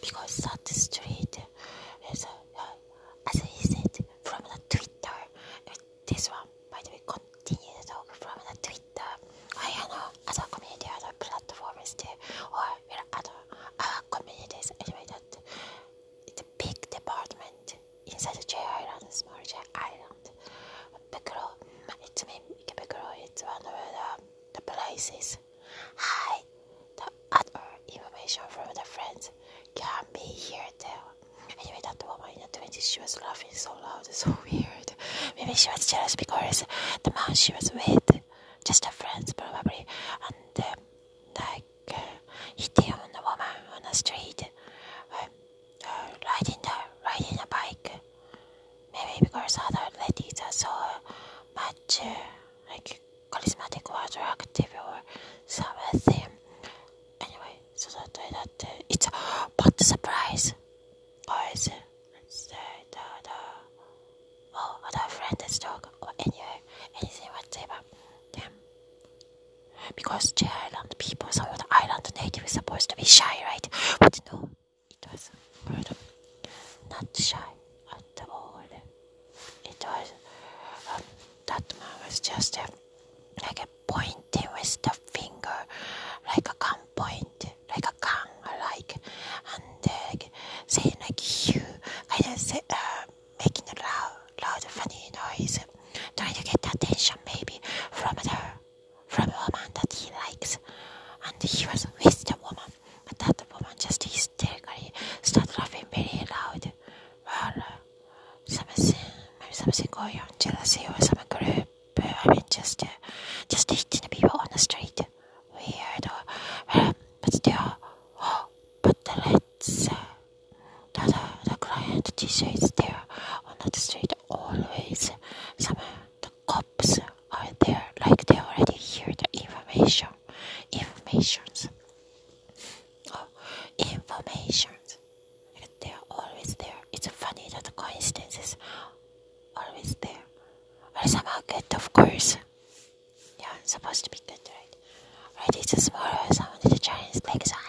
because that street is, uh, as he said, from the Twitter. This one, by the way, continue talk from the Twitter. I know other community, other platforms too, or other other communities. Anyway, that it's a big department inside J Island, small J Island. Bukuro, it's me, Ikebukuro, it's one of the, the places. Hi, the other information from the friends can be here too. Anyway, that woman in the 20s, she was laughing so loud, so weird. Maybe she was jealous because the man she was with, just her friends probably, and um, like uh, hitting on the woman on the street, uh, uh, riding the riding a bike. Maybe because other ladies are so much uh, like charismatic or attractive or something. Anyway, so that that uh, it's but surprise was it's the other friend's dog or anyway anything whatever. Then because J Island people, some of the island natives supposed to be shy, right? But no, it was not shy at all. It was um, that man was just uh, like a pointing with the finger, like a gun point, like a gun, like, and uh, saying like you, kind of say, uh, making a loud, loud, noise, trying to get attention maybe from the from a woman that he likes, and he was with the woman, but that woman just hysterically started laughing very loud. Well, uh, something, maybe something going on, jealousy or some group. I mean, just, uh, just hitting the people on the street. Weird. Or, well, but still, oh, but let's, uh, the, the, the client teacher is there on the street always. Some the cops are there, like they already hear the information, informations, oh, informations. Like they are always there. It's funny that the coincidences always there. But somehow good, of course. Yeah, supposed to be good, right? Right, it's a smaller sound, the legs are